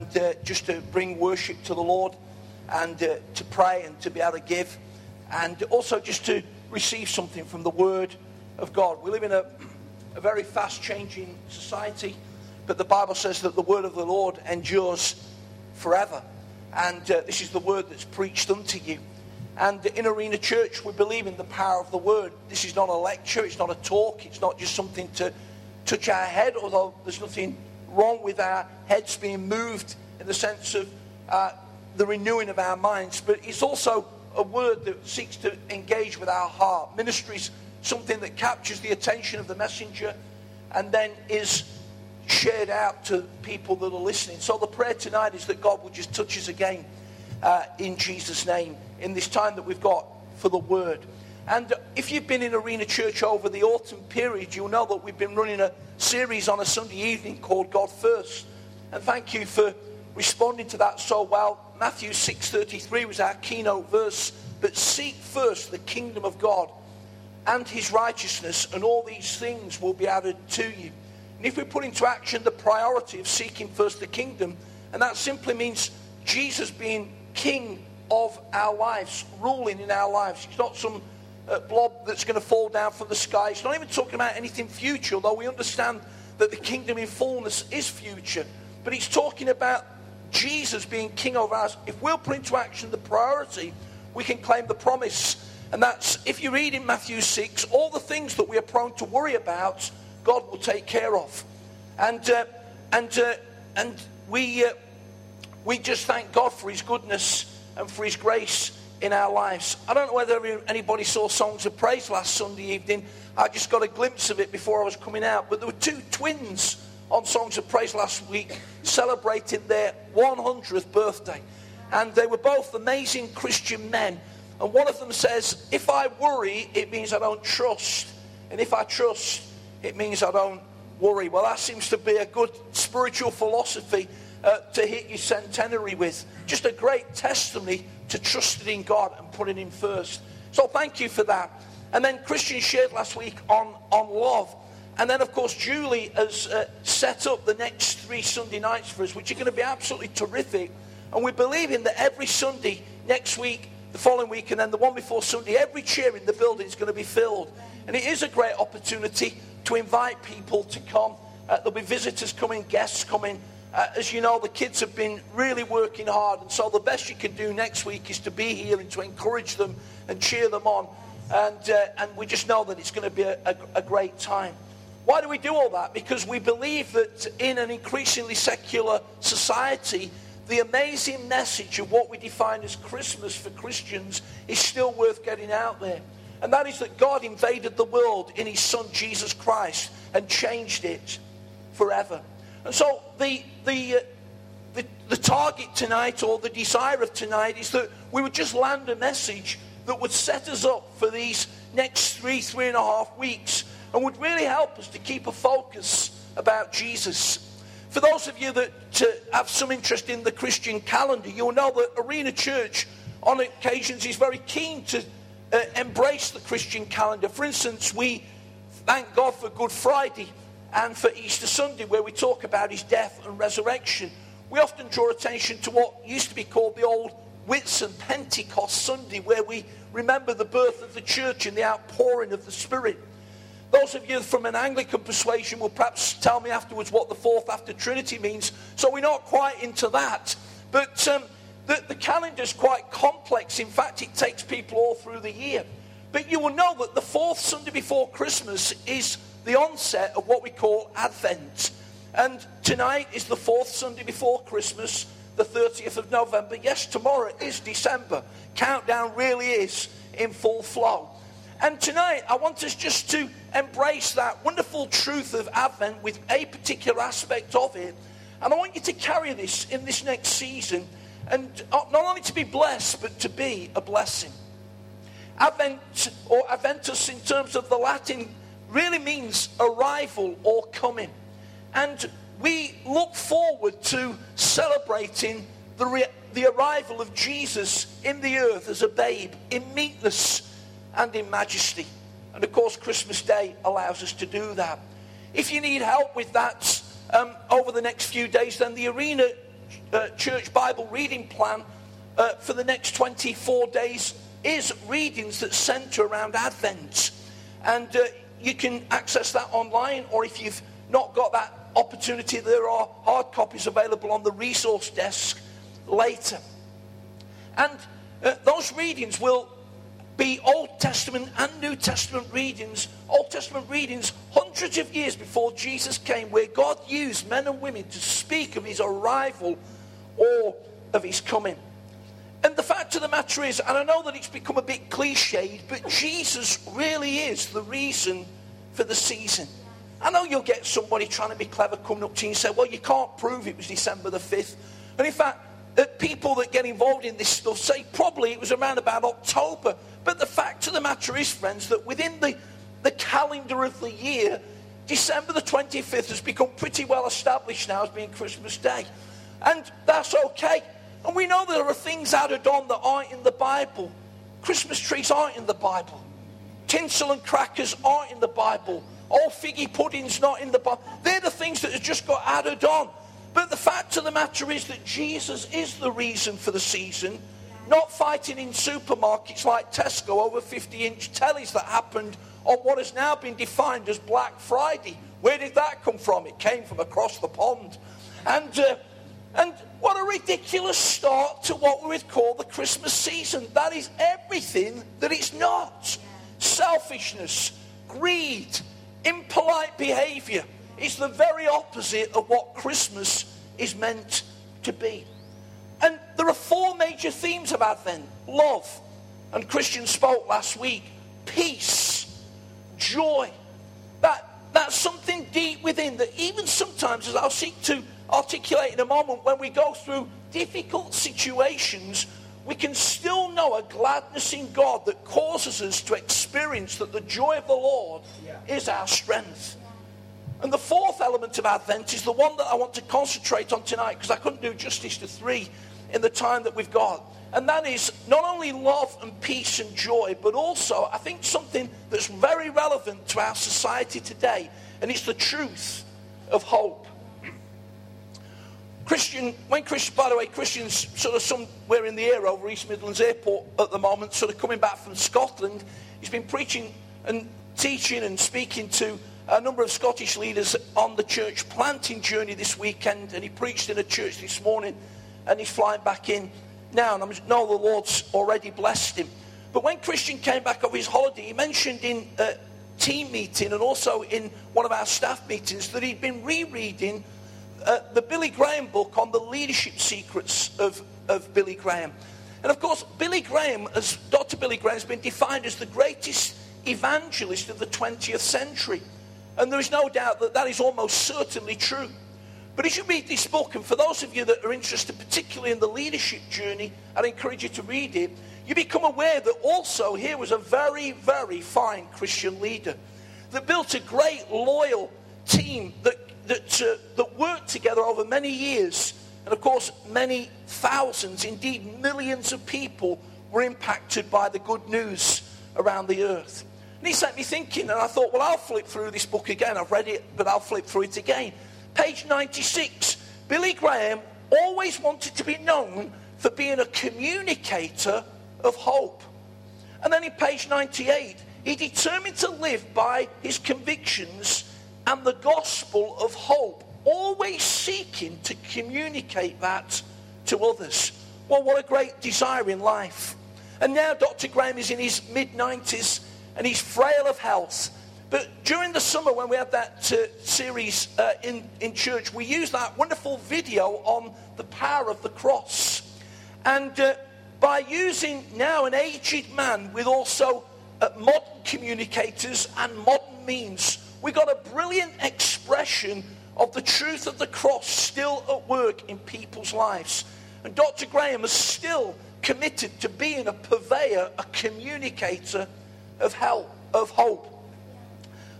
uh, just to bring worship to the Lord and uh, to pray and to be able to give and also just to receive something from the Word of God. We live in a, a very fast changing society, but the Bible says that the Word of the Lord endures forever. And uh, this is the Word that's preached unto you. And in Arena Church, we believe in the power of the Word. This is not a lecture, it's not a talk, it's not just something to touch our head, although there's nothing wrong with our heads being moved in the sense of uh, the renewing of our minds, but it's also a word that seeks to engage with our heart. Ministry is something that captures the attention of the messenger and then is shared out to people that are listening. So the prayer tonight is that God will just touch us again uh, in Jesus' name in this time that we've got for the word. And if you've been in Arena Church over the autumn period, you'll know that we've been running a series on a Sunday evening called God First. And thank you for responding to that so well. Matthew 6:33 was our keynote verse, but seek first the kingdom of God and his righteousness, and all these things will be added to you. And if we put into action the priority of seeking first the kingdom, and that simply means Jesus being king of our lives, ruling in our lives. It's not some uh, blob that's going to fall down from the sky. It's not even talking about anything future, although we understand that the kingdom in fullness is future. But he's talking about Jesus being king over us. If we'll put into action the priority, we can claim the promise. And that's, if you read in Matthew 6, all the things that we are prone to worry about, God will take care of. And, uh, and, uh, and we, uh, we just thank God for his goodness and for his grace in our lives. I don't know whether anybody saw Songs of Praise last Sunday evening. I just got a glimpse of it before I was coming out. But there were two twins on Songs of Praise last week celebrating their 100th birthday. And they were both amazing Christian men. And one of them says, If I worry, it means I don't trust. And if I trust, it means I don't worry. Well, that seems to be a good spiritual philosophy uh, to hit your centenary with. Just a great testimony to trusting in God and putting Him first. So thank you for that. And then Christian shared last week on, on love. And then, of course, Julie has uh, set up the next three Sunday nights for us, which are going to be absolutely terrific. And we're believing that every Sunday next week, the following week, and then the one before Sunday, every chair in the building is going to be filled. And it is a great opportunity to invite people to come. Uh, there'll be visitors coming, guests coming, uh, as you know, the kids have been really working hard, and so the best you can do next week is to be here and to encourage them and cheer them on. And, uh, and we just know that it's going to be a, a, a great time. Why do we do all that? Because we believe that in an increasingly secular society, the amazing message of what we define as Christmas for Christians is still worth getting out there. And that is that God invaded the world in his son Jesus Christ and changed it forever. And so the, the, uh, the, the target tonight or the desire of tonight is that we would just land a message that would set us up for these next three, three and a half weeks and would really help us to keep a focus about Jesus. For those of you that uh, have some interest in the Christian calendar, you'll know that Arena Church on occasions is very keen to uh, embrace the Christian calendar. For instance, we thank God for Good Friday and for Easter Sunday, where we talk about his death and resurrection, we often draw attention to what used to be called the old Whitsun Pentecost Sunday, where we remember the birth of the church and the outpouring of the Spirit. Those of you from an Anglican persuasion will perhaps tell me afterwards what the fourth after Trinity means, so we're not quite into that. But um, the, the calendar is quite complex. In fact, it takes people all through the year. But you will know that the fourth Sunday before Christmas is the onset of what we call Advent. And tonight is the fourth Sunday before Christmas, the 30th of November. Yes, tomorrow is December. Countdown really is in full flow. And tonight, I want us just to embrace that wonderful truth of Advent with a particular aspect of it. And I want you to carry this in this next season and not only to be blessed, but to be a blessing. Advent or Adventus in terms of the Latin really means arrival or coming. And we look forward to celebrating the, re- the arrival of Jesus in the earth as a babe in meekness and in majesty. And of course, Christmas Day allows us to do that. If you need help with that um, over the next few days, then the Arena uh, church Bible reading plan uh, for the next 24 days is readings that centre around Advent. And uh, you can access that online, or if you've not got that opportunity, there are hard copies available on the resource desk later. And uh, those readings will be Old Testament and New Testament readings, Old Testament readings hundreds of years before Jesus came, where God used men and women to speak of his arrival or of his coming. And the fact of the matter is, and I know that it's become a bit cliched, but Jesus really is the reason for the season. I know you'll get somebody trying to be clever coming up to you and say, well, you can't prove it was December the 5th. And in fact, uh, people that get involved in this stuff say probably it was around about October. But the fact of the matter is, friends, that within the, the calendar of the year, December the 25th has become pretty well established now as being Christmas Day. And that's okay. And we know there are things added on that aren't in the Bible. Christmas trees aren't in the Bible. Tinsel and crackers aren't in the Bible. All figgy pudding's not in the Bible. They're the things that have just got added on. But the fact of the matter is that Jesus is the reason for the season, not fighting in supermarkets like Tesco over 50 inch tellies that happened on what has now been defined as Black Friday. Where did that come from? It came from across the pond. And, uh, and what a ridiculous start to what we would call the Christmas season. That is everything that it's not selfishness, greed, impolite behavior. It's the very opposite of what Christmas is meant to be. And there are four major themes of Advent love, and Christian spoke last week, peace, joy. That, that's something deep within that, even sometimes, as I'll seek to articulate in a moment, when we go through difficult situations, we can still know a gladness in God that causes us to experience that the joy of the Lord yeah. is our strength. And the fourth element of Advent is the one that I want to concentrate on tonight because I couldn't do justice to three in the time that we've got. And that is not only love and peace and joy, but also, I think, something that's very relevant to our society today. And it's the truth of hope. Christian, when Christian, by the way, Christian's sort of somewhere in the air over East Midlands Airport at the moment, sort of coming back from Scotland. He's been preaching and teaching and speaking to a number of Scottish leaders on the church planting journey this weekend, and he preached in a church this morning, and he's flying back in now. And I know the Lord's already blessed him. But when Christian came back off his holiday, he mentioned in a team meeting and also in one of our staff meetings that he'd been rereading uh, the Billy Graham book on the leadership secrets of, of Billy Graham. And of course, Billy Graham, as Dr. Billy Graham, has been defined as the greatest evangelist of the 20th century. And there is no doubt that that is almost certainly true. But as you read this book, and for those of you that are interested particularly in the leadership journey, I'd encourage you to read it. You become aware that also here was a very, very fine Christian leader that built a great, loyal team that, that, uh, that worked together over many years. And of course, many thousands, indeed millions of people were impacted by the good news around the earth. And he set me thinking, and I thought, well, I'll flip through this book again. I've read it, but I'll flip through it again. Page 96. Billy Graham always wanted to be known for being a communicator of hope. And then in page 98, he determined to live by his convictions and the gospel of hope, always seeking to communicate that to others. Well, what a great desire in life. And now Dr. Graham is in his mid 90s and he's frail of health. But during the summer, when we had that uh, series uh, in, in church, we used that wonderful video on the power of the cross. And uh, by using now an aged man with also uh, modern communicators and modern means, we got a brilliant expression of the truth of the cross still at work in people's lives. And Dr. Graham is still committed to being a purveyor, a communicator of help, of hope.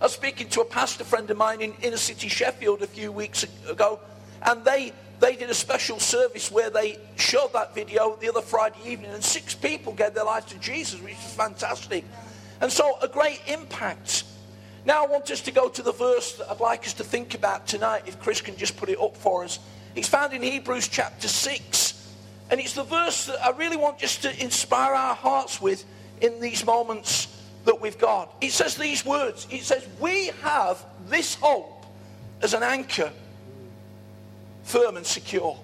I was speaking to a pastor friend of mine in inner city Sheffield a few weeks ago, and they they did a special service where they showed that video the other Friday evening, and six people gave their lives to Jesus, which is fantastic. And so, a great impact. Now, I want us to go to the verse that I'd like us to think about tonight, if Chris can just put it up for us. It's found in Hebrews chapter 6. And it's the verse that I really want just to inspire our hearts with in these moments that we've got. It says these words It says, We have this hope as an anchor, firm and secure.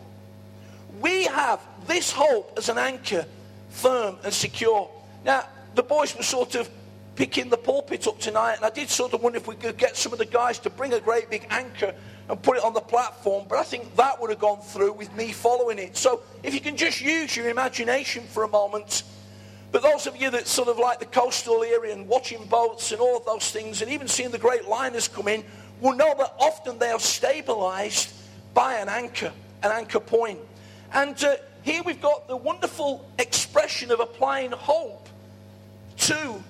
We have this hope as an anchor, firm and secure. Now, the boys were sort of picking the pulpit up tonight, and I did sort of wonder if we could get some of the guys to bring a great big anchor and put it on the platform, but I think that would have gone through with me following it. So if you can just use your imagination for a moment. But those of you that sort of like the coastal area and watching boats and all of those things, and even seeing the great liners come in, will know that often they are stabilized by an anchor, an anchor point. And uh, here we've got the wonderful expression of applying hope to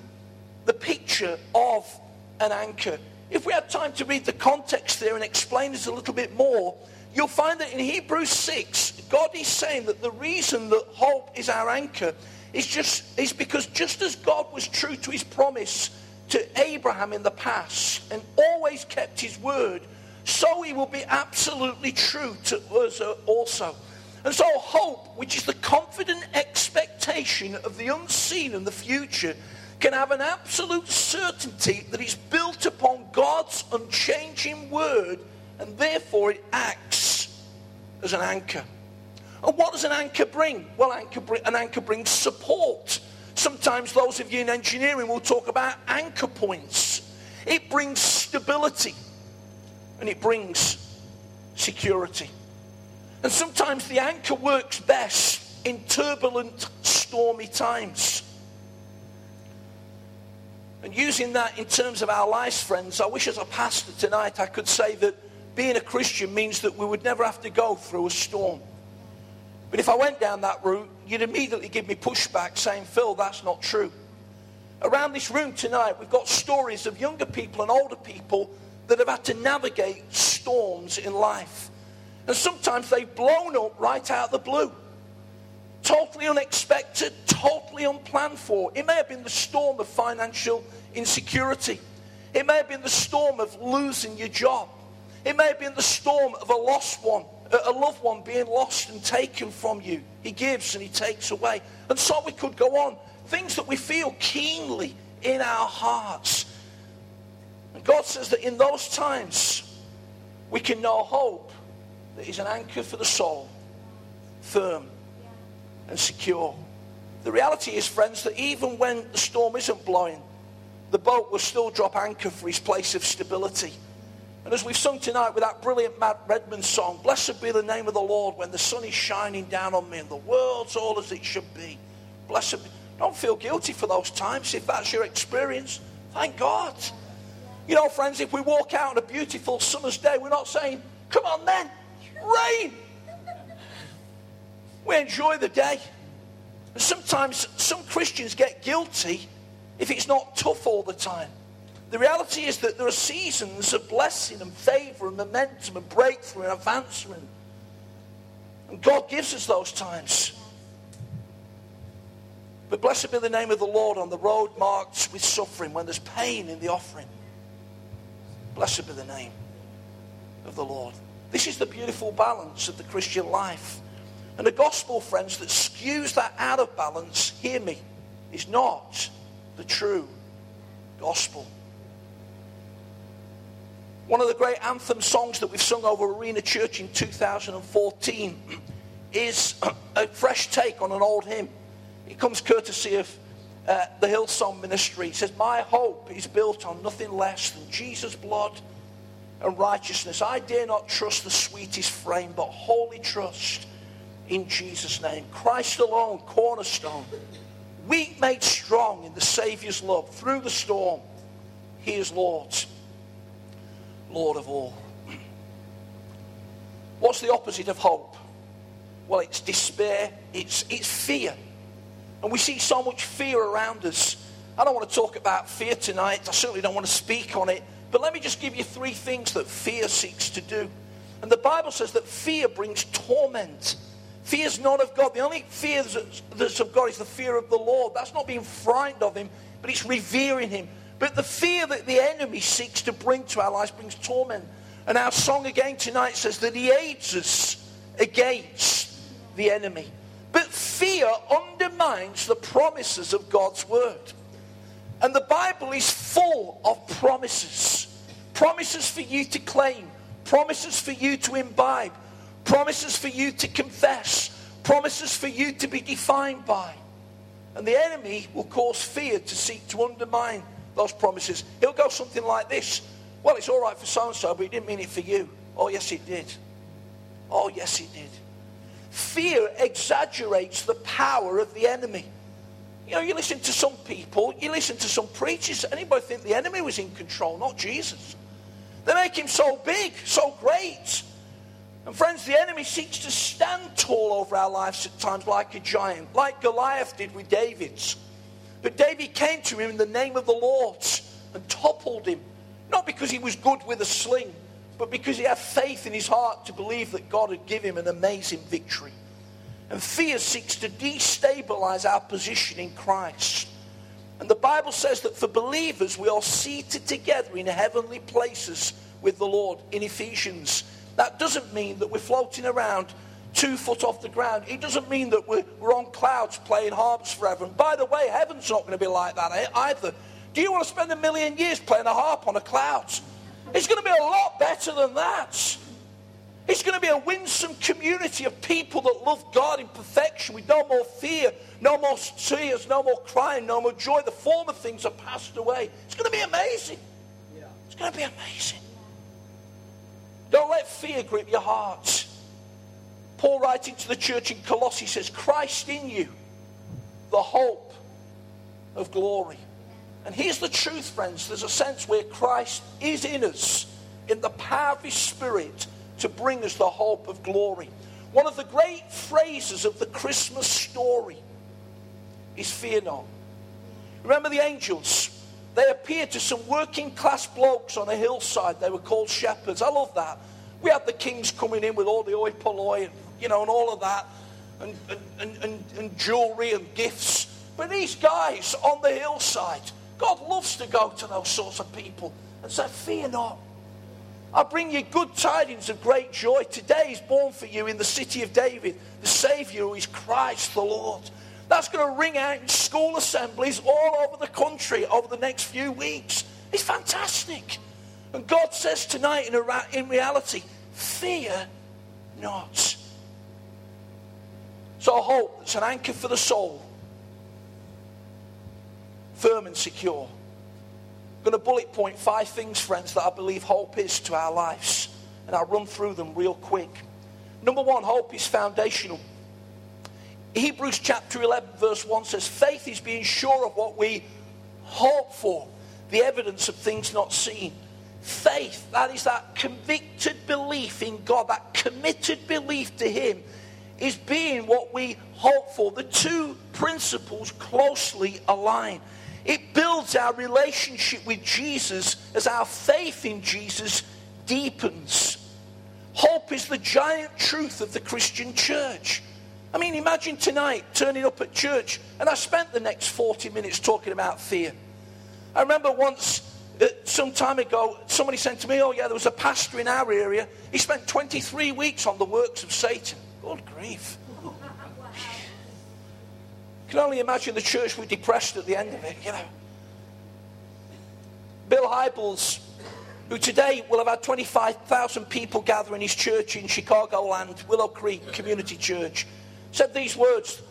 the picture of an anchor. If we had time to read the context there and explain this a little bit more, you'll find that in Hebrews 6, God is saying that the reason that hope is our anchor is just is because just as God was true to his promise to Abraham in the past and always kept his word, so he will be absolutely true to us also. And so hope, which is the confident expectation of the unseen and the future, can have an absolute certainty that it's built upon God's unchanging word and therefore it acts as an anchor. And what does an anchor bring? Well, anchor an anchor brings support. Sometimes those of you in engineering will talk about anchor points. It brings stability and it brings security. And sometimes the anchor works best in turbulent, stormy times. And using that in terms of our lives, friends, I wish as a pastor tonight I could say that being a Christian means that we would never have to go through a storm. But if I went down that route, you'd immediately give me pushback saying, Phil, that's not true. Around this room tonight, we've got stories of younger people and older people that have had to navigate storms in life. And sometimes they've blown up right out of the blue. Totally unexpected, totally unplanned for. It may have been the storm of financial insecurity. It may have been the storm of losing your job. It may have been the storm of a lost one, a loved one being lost and taken from you. He gives and he takes away. And so we could go on. Things that we feel keenly in our hearts. And God says that in those times, we can know hope that is an anchor for the soul, firm and secure. The reality is, friends, that even when the storm isn't blowing, the boat will still drop anchor for his place of stability. And as we've sung tonight with that brilliant Matt Redman song, Blessed be the name of the Lord when the sun is shining down on me and the world's all as it should be. Blessed be. Don't feel guilty for those times if that's your experience. Thank God. You know, friends, if we walk out on a beautiful summer's day, we're not saying, Come on then, rain. We enjoy the day. And sometimes some Christians get guilty if it's not tough all the time. The reality is that there are seasons of blessing and favor and momentum and breakthrough and advancement. And God gives us those times. But blessed be the name of the Lord on the road marked with suffering when there's pain in the offering. Blessed be the name of the Lord. This is the beautiful balance of the Christian life. And the gospel, friends, that skews that out of balance, hear me, is not the true gospel. One of the great anthem songs that we've sung over Arena Church in 2014 is a fresh take on an old hymn. It comes courtesy of uh, the Hillsong Ministry. It says, My hope is built on nothing less than Jesus' blood and righteousness. I dare not trust the sweetest frame, but wholly trust in Jesus' name. Christ alone, cornerstone. Weak made strong in the Savior's love. Through the storm, He is Lord. Lord of all. What's the opposite of hope? Well, it's despair, it's, it's fear. And we see so much fear around us. I don't want to talk about fear tonight. I certainly don't want to speak on it. But let me just give you three things that fear seeks to do. And the Bible says that fear brings torment. Fear is not of God. The only fear that's of God is the fear of the Lord. That's not being frightened of Him, but it's revering Him. But the fear that the enemy seeks to bring to our lives brings torment. And our song again tonight says that He aids us against the enemy. But fear undermines the promises of God's word. And the Bible is full of promises. Promises for you to claim, promises for you to imbibe, promises for you to confess, promises for you to be defined by. And the enemy will cause fear to seek to undermine those promises. He'll go something like this Well, it's all right for so and so, but he didn't mean it for you. Oh, yes, he did. Oh, yes, he did. Fear exaggerates the power of the enemy. You know, you listen to some people, you listen to some preachers, anybody think the enemy was in control, not Jesus. They make him so big, so great. And friends, the enemy seeks to stand tall over our lives at times like a giant, like Goliath did with David's. But David came to him in the name of the Lord and toppled him, not because he was good with a sling, but because he had faith in his heart to believe that God had given him an amazing victory. And fear seeks to destabilize our position in Christ. And the Bible says that for believers, we are seated together in heavenly places with the Lord in Ephesians. That doesn't mean that we're floating around two foot off the ground. It doesn't mean that we're, we're on clouds playing harps forever. And by the way, heaven's not going to be like that either. Do you want to spend a million years playing a harp on the clouds? It's going to be a lot better than that. It's going to be a winsome community of people that love God in perfection with no more fear, no more tears, no more crying, no more joy. The former things have passed away. It's going to be amazing. Yeah. It's going to be amazing. Don't let fear grip your heart. Paul writing to the church in Colossae says, Christ in you, the hope of glory. And here's the truth, friends. There's a sense where Christ is in us in the power of his spirit to bring us the hope of glory. One of the great phrases of the Christmas story is fear not. Remember the angels? They appeared to some working class blokes on a hillside. They were called shepherds. I love that. We had the kings coming in with all the oi polloi, you know, and all of that, and, and, and, and jewelry and gifts. But these guys on the hillside, God loves to go to those sorts of people and say, Fear not. I bring you good tidings of great joy. Today is born for you in the city of David, the Savior who is Christ the Lord. That's going to ring out in school assemblies all over the country over the next few weeks. It's fantastic. And God says tonight, in, a, in reality, fear not. So, hope that's an anchor for the soul, firm and secure. I'm going to bullet point five things, friends, that I believe hope is to our lives. And I'll run through them real quick. Number one, hope is foundational. Hebrews chapter 11, verse 1 says, Faith is being sure of what we hope for, the evidence of things not seen. Faith, that is that convicted belief in God, that committed belief to Him, is being what we hope for. The two principles closely align. It builds our relationship with Jesus as our faith in Jesus deepens. Hope is the giant truth of the Christian church. I mean, imagine tonight turning up at church, and I spent the next 40 minutes talking about fear. I remember once, uh, some time ago, somebody said to me, Oh, yeah, there was a pastor in our area. He spent 23 weeks on the works of Satan. Good grief can only imagine the church would depressed at the end of it, you know. Bill Hybels, who today will have had 25,000 people gather in his church in Chicagoland, Willow Creek Community Church, said these words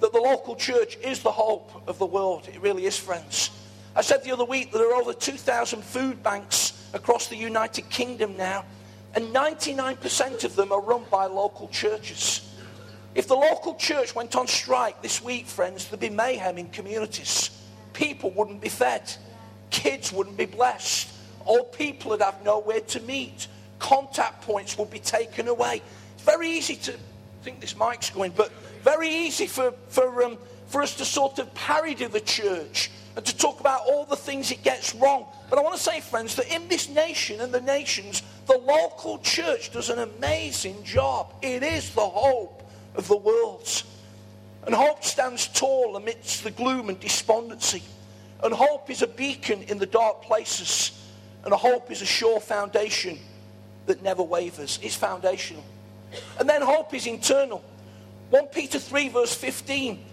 that the local church is the hope of the world. It really is, friends. I said the other week that there are over 2,000 food banks across the United Kingdom now, and 99% of them are run by local churches. If the local church went on strike this week, friends, there'd be mayhem in communities. People wouldn't be fed. Kids wouldn't be blessed. Old people would have nowhere to meet. Contact points would be taken away. It's very easy to think this mic's going, but very easy for, for, um, for us to sort of parody the church and to talk about all the things it gets wrong. But I want to say, friends, that in this nation and the nations, the local church does an amazing job. It is the hope of the world. And hope stands tall amidst the gloom and despondency. And hope is a beacon in the dark places. And hope is a sure foundation that never wavers. It's foundational. And then hope is internal. 1 Peter 3, verse 15.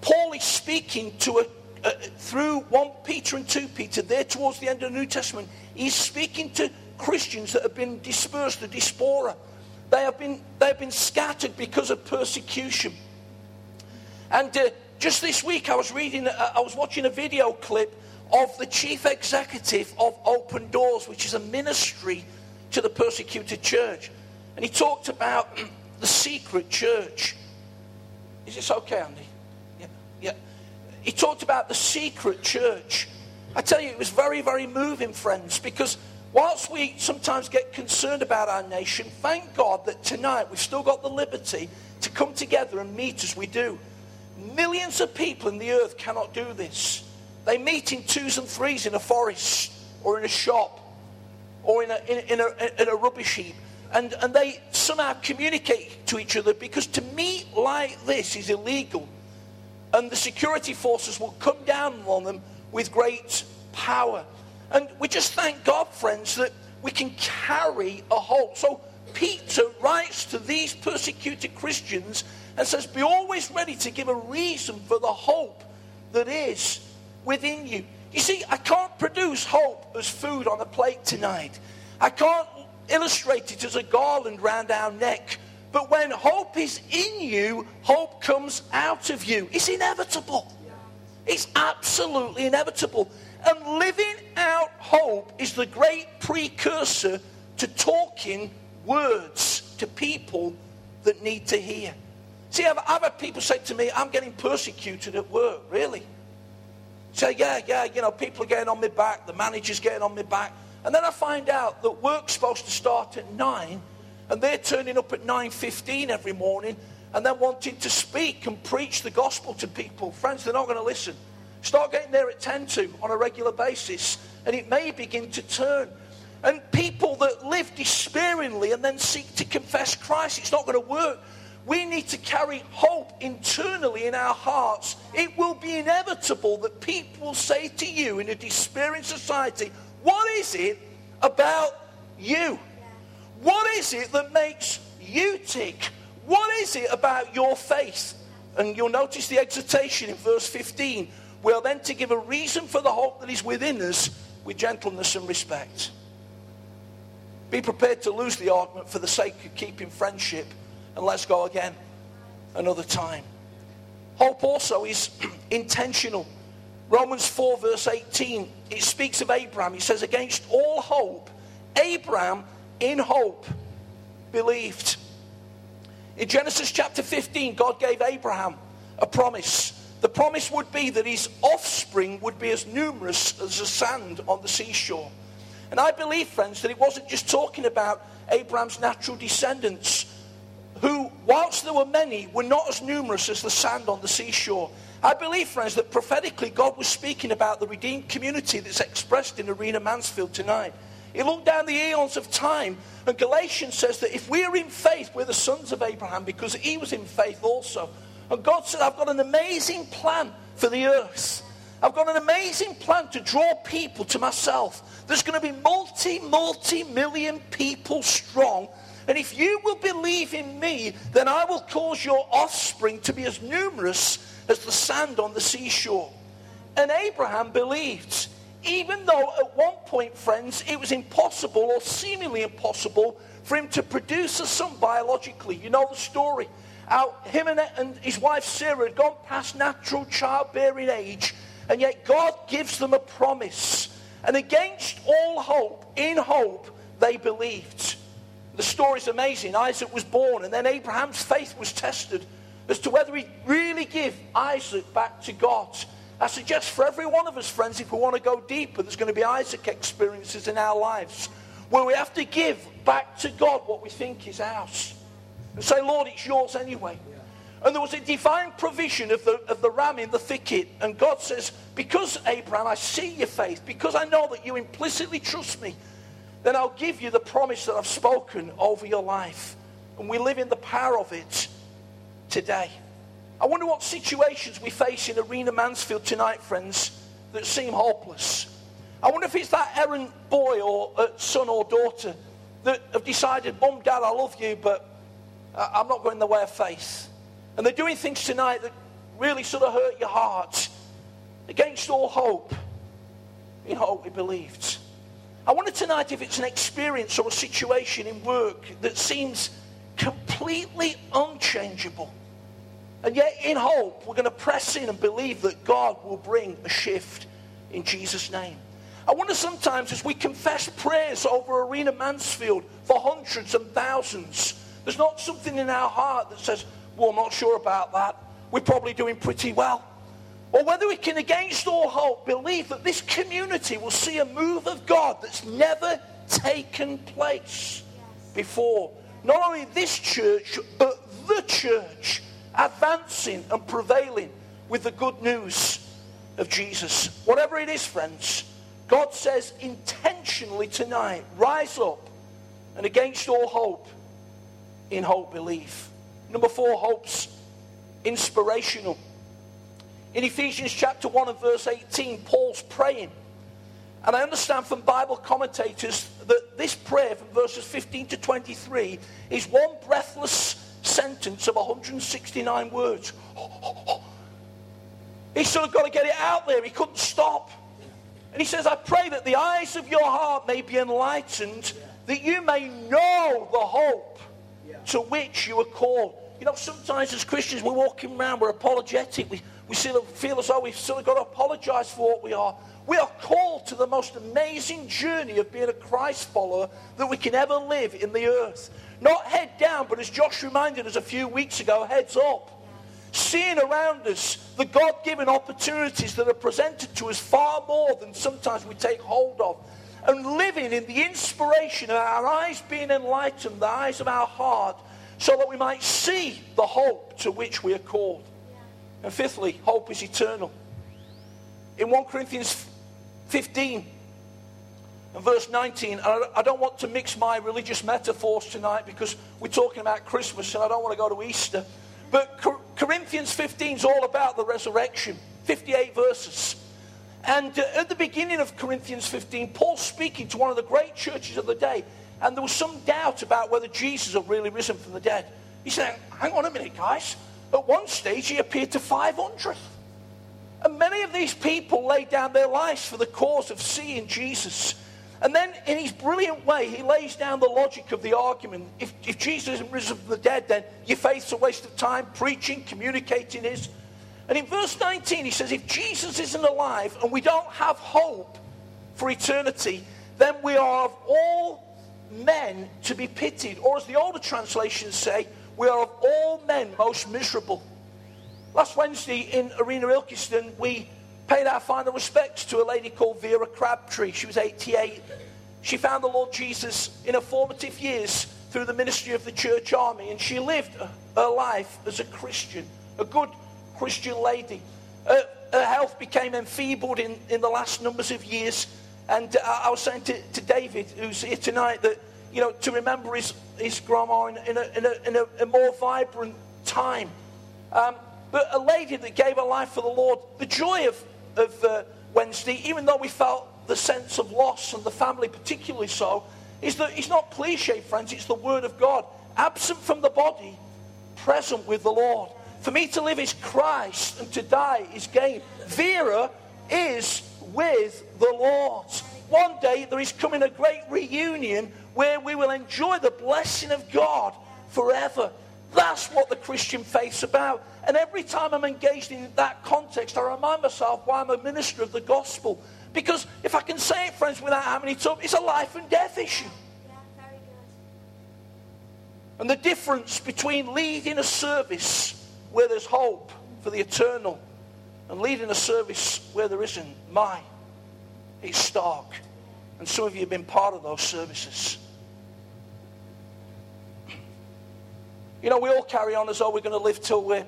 Paul is speaking to a, uh, through 1 Peter and 2 Peter, there towards the end of the New Testament, he's speaking to Christians that have been dispersed, the diaspora. They have been, they have been scattered because of persecution. And uh, just this week, I was reading, uh, I was watching a video clip of the chief executive of Open Doors, which is a ministry to the persecuted church. And he talked about mm, the secret church. Is this okay, Andy? Yeah, yeah. He talked about the secret church. I tell you, it was very, very moving, friends, because whilst we sometimes get concerned about our nation, thank God that tonight we've still got the liberty to come together and meet as we do. Millions of people in the earth cannot do this. They meet in twos and threes in a forest or in a shop or in a, in, in a, in a rubbish heap. And, and they somehow communicate to each other because to meet like this is illegal. And the security forces will come down on them with great power. And we just thank God, friends, that we can carry a hope. So Peter writes to these persecuted Christians and says, Be always ready to give a reason for the hope that is within you. You see, I can't produce hope as food on a plate tonight. I can't illustrate it as a garland round our neck. But when hope is in you, hope comes out of you. It's inevitable. It's absolutely inevitable. And living out hope is the great precursor to talking words to people that need to hear. See, I've, I've had people say to me, I'm getting persecuted at work. Really? Say, yeah, yeah, you know, people are getting on my back, the manager's getting on my back. And then I find out that work's supposed to start at 9, and they're turning up at 9.15 every morning, and then wanting to speak and preach the gospel to people. Friends, they're not going to listen. Start getting there at 10 to on a regular basis, and it may begin to turn. And people that live despairingly and then seek to confess Christ, it's not going to work. We need to carry hope internally in our hearts. It will be inevitable that people will say to you in a despairing society, What is it about you? What is it that makes you tick? What is it about your faith? And you'll notice the exhortation in verse 15. We are then to give a reason for the hope that is within us with gentleness and respect. Be prepared to lose the argument for the sake of keeping friendship and let's go again another time. Hope also is intentional. Romans 4, verse 18, it speaks of Abraham. He says, Against all hope, Abraham in hope believed. In Genesis chapter 15, God gave Abraham a promise. The promise would be that his offspring would be as numerous as the sand on the seashore. And I believe, friends, that it wasn't just talking about Abraham's natural descendants who, whilst there were many, were not as numerous as the sand on the seashore. I believe, friends, that prophetically God was speaking about the redeemed community that's expressed in Arena Mansfield tonight. He looked down the eons of time, and Galatians says that if we are in faith, we're the sons of Abraham because he was in faith also. And God said, I've got an amazing plan for the earth. I've got an amazing plan to draw people to myself. There's going to be multi, multi million people strong and if you will believe in me, then I will cause your offspring to be as numerous as the sand on the seashore. And Abraham believed, even though at one point, friends, it was impossible or seemingly impossible for him to produce a son biologically. You know the story. How him and, and his wife Sarah had gone past natural childbearing age, and yet God gives them a promise. And against all hope, in hope, they believed. The story's amazing. Isaac was born, and then Abraham's faith was tested as to whether he'd really give Isaac back to God. I suggest for every one of us, friends, if we want to go deeper, there's going to be Isaac experiences in our lives where we have to give back to God what we think is ours. And say, Lord, it's yours anyway. And there was a divine provision of the, of the ram in the thicket. And God says, Because, Abraham, I see your faith, because I know that you implicitly trust me, then I'll give you the promise that I've spoken over your life. And we live in the power of it today. I wonder what situations we face in Arena Mansfield tonight, friends, that seem hopeless. I wonder if it's that errant boy or uh, son or daughter that have decided, Mum, Dad, I love you, but I'm not going the way of faith. And they're doing things tonight that really sort of hurt your heart. Against all hope, in hope we believed. I wonder tonight if it's an experience or a situation in work that seems completely unchangeable. And yet, in hope, we're going to press in and believe that God will bring a shift in Jesus' name. I wonder sometimes as we confess prayers over Arena Mansfield for hundreds and thousands, there's not something in our heart that says, well, I'm not sure about that. We're probably doing pretty well. Or whether we can, against all hope, believe that this community will see a move of God that's never taken place before. Not only this church, but the church advancing and prevailing with the good news of Jesus. Whatever it is, friends, God says intentionally tonight, rise up and against all hope, in hope believe. Number four, hope's inspirational. In Ephesians chapter 1 and verse 18, Paul's praying. And I understand from Bible commentators that this prayer from verses 15 to 23 is one breathless sentence of 169 words. He sort of got to get it out there. He couldn't stop. And he says, I pray that the eyes of your heart may be enlightened, that you may know the hope to which you are called. You know, sometimes as Christians, we're walking around, we're apologetic. We, we feel as though we've of got to apologize for what we are. We are called to the most amazing journey of being a Christ follower that we can ever live in the earth. Not head down, but as Josh reminded us a few weeks ago, heads up. Seeing around us the God given opportunities that are presented to us far more than sometimes we take hold of. And living in the inspiration of our eyes being enlightened, the eyes of our heart, so that we might see the hope to which we are called. And fifthly, hope is eternal. In 1 Corinthians 15 and verse 19, and I don't want to mix my religious metaphors tonight because we're talking about Christmas and I don't want to go to Easter. But Corinthians 15 is all about the resurrection, 58 verses. And uh, at the beginning of Corinthians 15, Paul's speaking to one of the great churches of the day, and there was some doubt about whether Jesus had really risen from the dead. He said, Hang on a minute, guys. At one stage, he appeared to 500. And many of these people laid down their lives for the cause of seeing Jesus. And then, in his brilliant way, he lays down the logic of the argument. If, if Jesus isn't risen from the dead, then your faith's a waste of time. Preaching, communicating is. And in verse 19, he says, If Jesus isn't alive and we don't have hope for eternity, then we are of all men to be pitied. Or as the older translations say, we are of all men most miserable. Last Wednesday in Arena Ilkeston, we paid our final respects to a lady called Vera Crabtree. She was 88. She found the Lord Jesus in her formative years through the ministry of the church army, and she lived her life as a Christian, a good Christian lady. Her, her health became enfeebled in, in the last numbers of years, and I, I was saying to, to David, who's here tonight, that you know, to remember his, his grandma in, in, a, in, a, in a, a, more vibrant time. Um, but a lady that gave her life for the Lord, the joy of of uh, Wednesday, even though we felt the sense of loss and the family particularly so, is that it's not cliche, friends, it's the Word of God. Absent from the body, present with the Lord. For me to live is Christ and to die is gain. Vera is with the Lord. One day there is coming a great reunion where we will enjoy the blessing of God forever. That's what the Christian faith's about. And every time I'm engaged in that context, I remind myself why I'm a minister of the gospel. Because if I can say it, friends, without having it up, it's a life and death issue. And the difference between leading a service where there's hope for the eternal and leading a service where there isn't, my, it's stark. And some of you have been part of those services. You know, we all carry on as though we're going to live till we're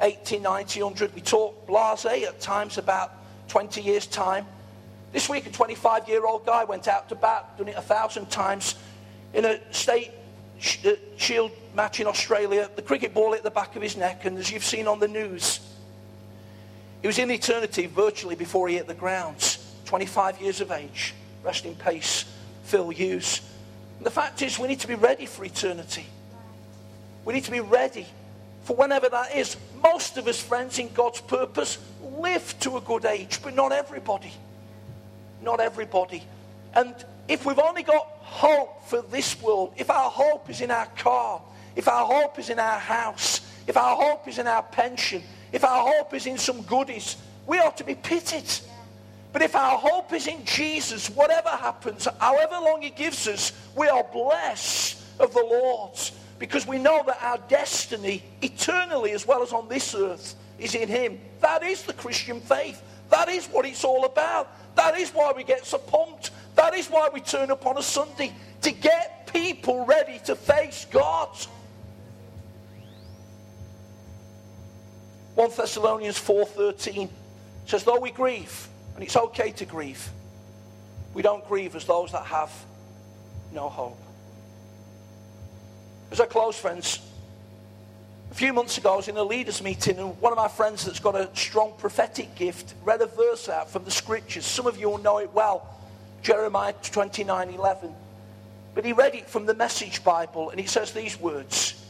80, 90, 100. We talk blase at times about 20 years' time. This week, a 25 year old guy went out to bat, done it a thousand times in a state uh, shield match in Australia. The cricket ball hit the back of his neck, and as you've seen on the news, he was in eternity virtually before he hit the ground. 25 years of age. Rest in peace, Phil Hughes. And the fact is, we need to be ready for eternity. We need to be ready for whenever that is. Most of us, friends, in God's purpose, live to a good age, but not everybody. Not everybody. And if we've only got hope for this world, if our hope is in our car, if our hope is in our house, if our hope is in our pension, if our hope is in some goodies, we ought to be pitied. But if our hope is in Jesus, whatever happens, however long He gives us, we are blessed of the Lord because we know that our destiny, eternally as well as on this earth, is in Him. That is the Christian faith. That is what it's all about. That is why we get so pumped. That is why we turn up on a Sunday to get people ready to face God. 1 Thessalonians 4:13 says, though we grieve, and it's okay to grieve, we don't grieve as those that have no hope. As I close, friends, a few months ago I was in a leaders meeting and one of my friends that's got a strong prophetic gift read a verse out from the scriptures. Some of you will know it well. Jeremiah 29 11. But he read it from the Message Bible and he says these words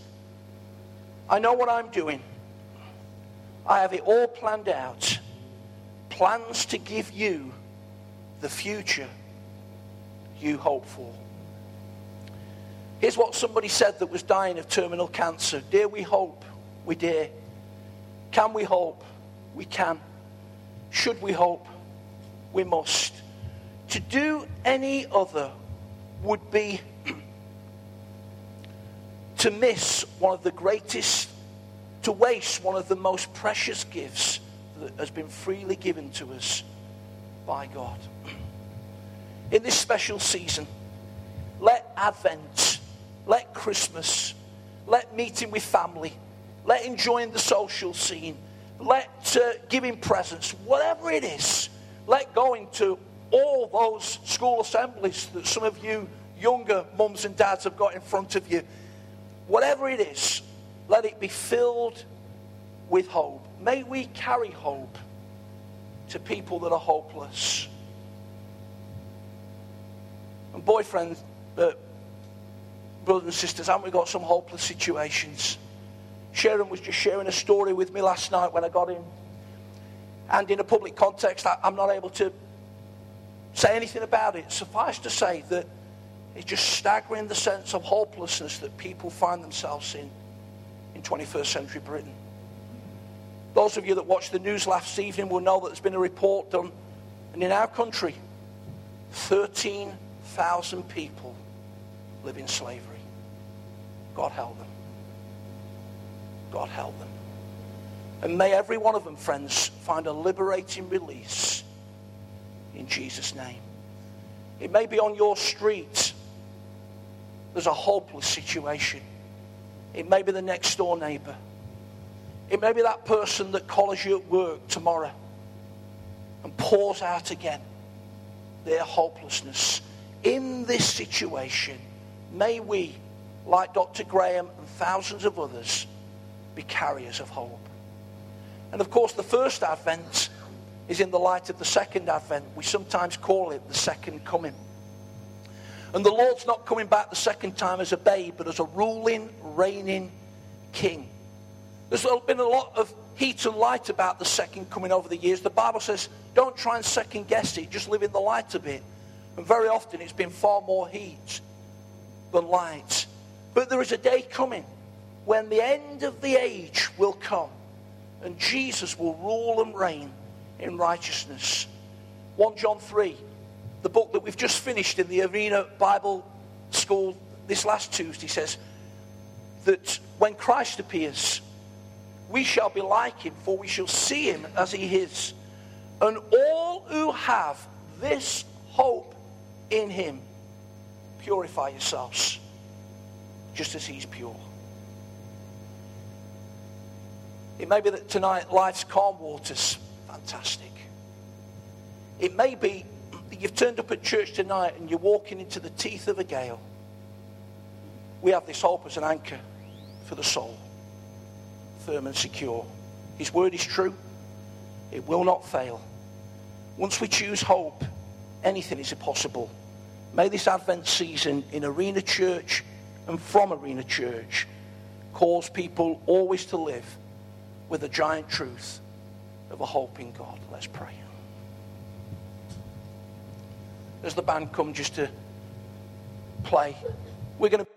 I know what I'm doing. I have it all planned out. Plans to give you the future you hope for. Here's what somebody said that was dying of terminal cancer. Dear, we hope? We dare. Can we hope? We can. Should we hope? We must. To do any other would be to miss one of the greatest, to waste one of the most precious gifts that has been freely given to us by God. In this special season, let Advent, let Christmas, let meeting with family, let enjoying the social scene, let uh, giving presents, whatever it is, let going to all those school assemblies that some of you younger mums and dads have got in front of you, whatever it is, let it be filled with hope. May we carry hope to people that are hopeless. And uh, brothers and sisters, haven't we got some hopeless situations? Sharon was just sharing a story with me last night when I got in. And in a public context, I, I'm not able to say anything about it. Suffice to say that it's just staggering the sense of hopelessness that people find themselves in in 21st century Britain. Those of you that watched the news last evening will know that there's been a report done, and in our country, 13,000 people live in slavery. God help them. God help them. And may every one of them, friends, find a liberating release in Jesus' name. It may be on your street. There's a hopeless situation. It may be the next door neighbor. It may be that person that calls you at work tomorrow and pours out again their hopelessness. In this situation, may we, like Dr. Graham and thousands of others, be carriers of hope. And of course, the first advent is in the light of the second advent. We sometimes call it the second coming. And the Lord's not coming back the second time as a babe, but as a ruling, reigning king. There's been a lot of heat and light about the second coming over the years. The Bible says, don't try and second guess it, just live in the light of it. And very often it's been far more heat than light. But there is a day coming when the end of the age will come and Jesus will rule and reign in righteousness. 1 John 3, the book that we've just finished in the Arena Bible School this last Tuesday, says that when Christ appears, we shall be like him, for we shall see him as he is. And all who have this hope in him, purify yourselves, just as he's pure. It may be that tonight life's calm waters fantastic. It may be that you've turned up at church tonight and you're walking into the teeth of a gale. We have this hope as an anchor for the soul, firm and secure. His word is true. It will not fail. Once we choose hope, anything is possible. May this Advent season in Arena Church and from Arena Church calls people always to live with the giant truth of a hope in God. Let's pray. As the band come just to play, we're going to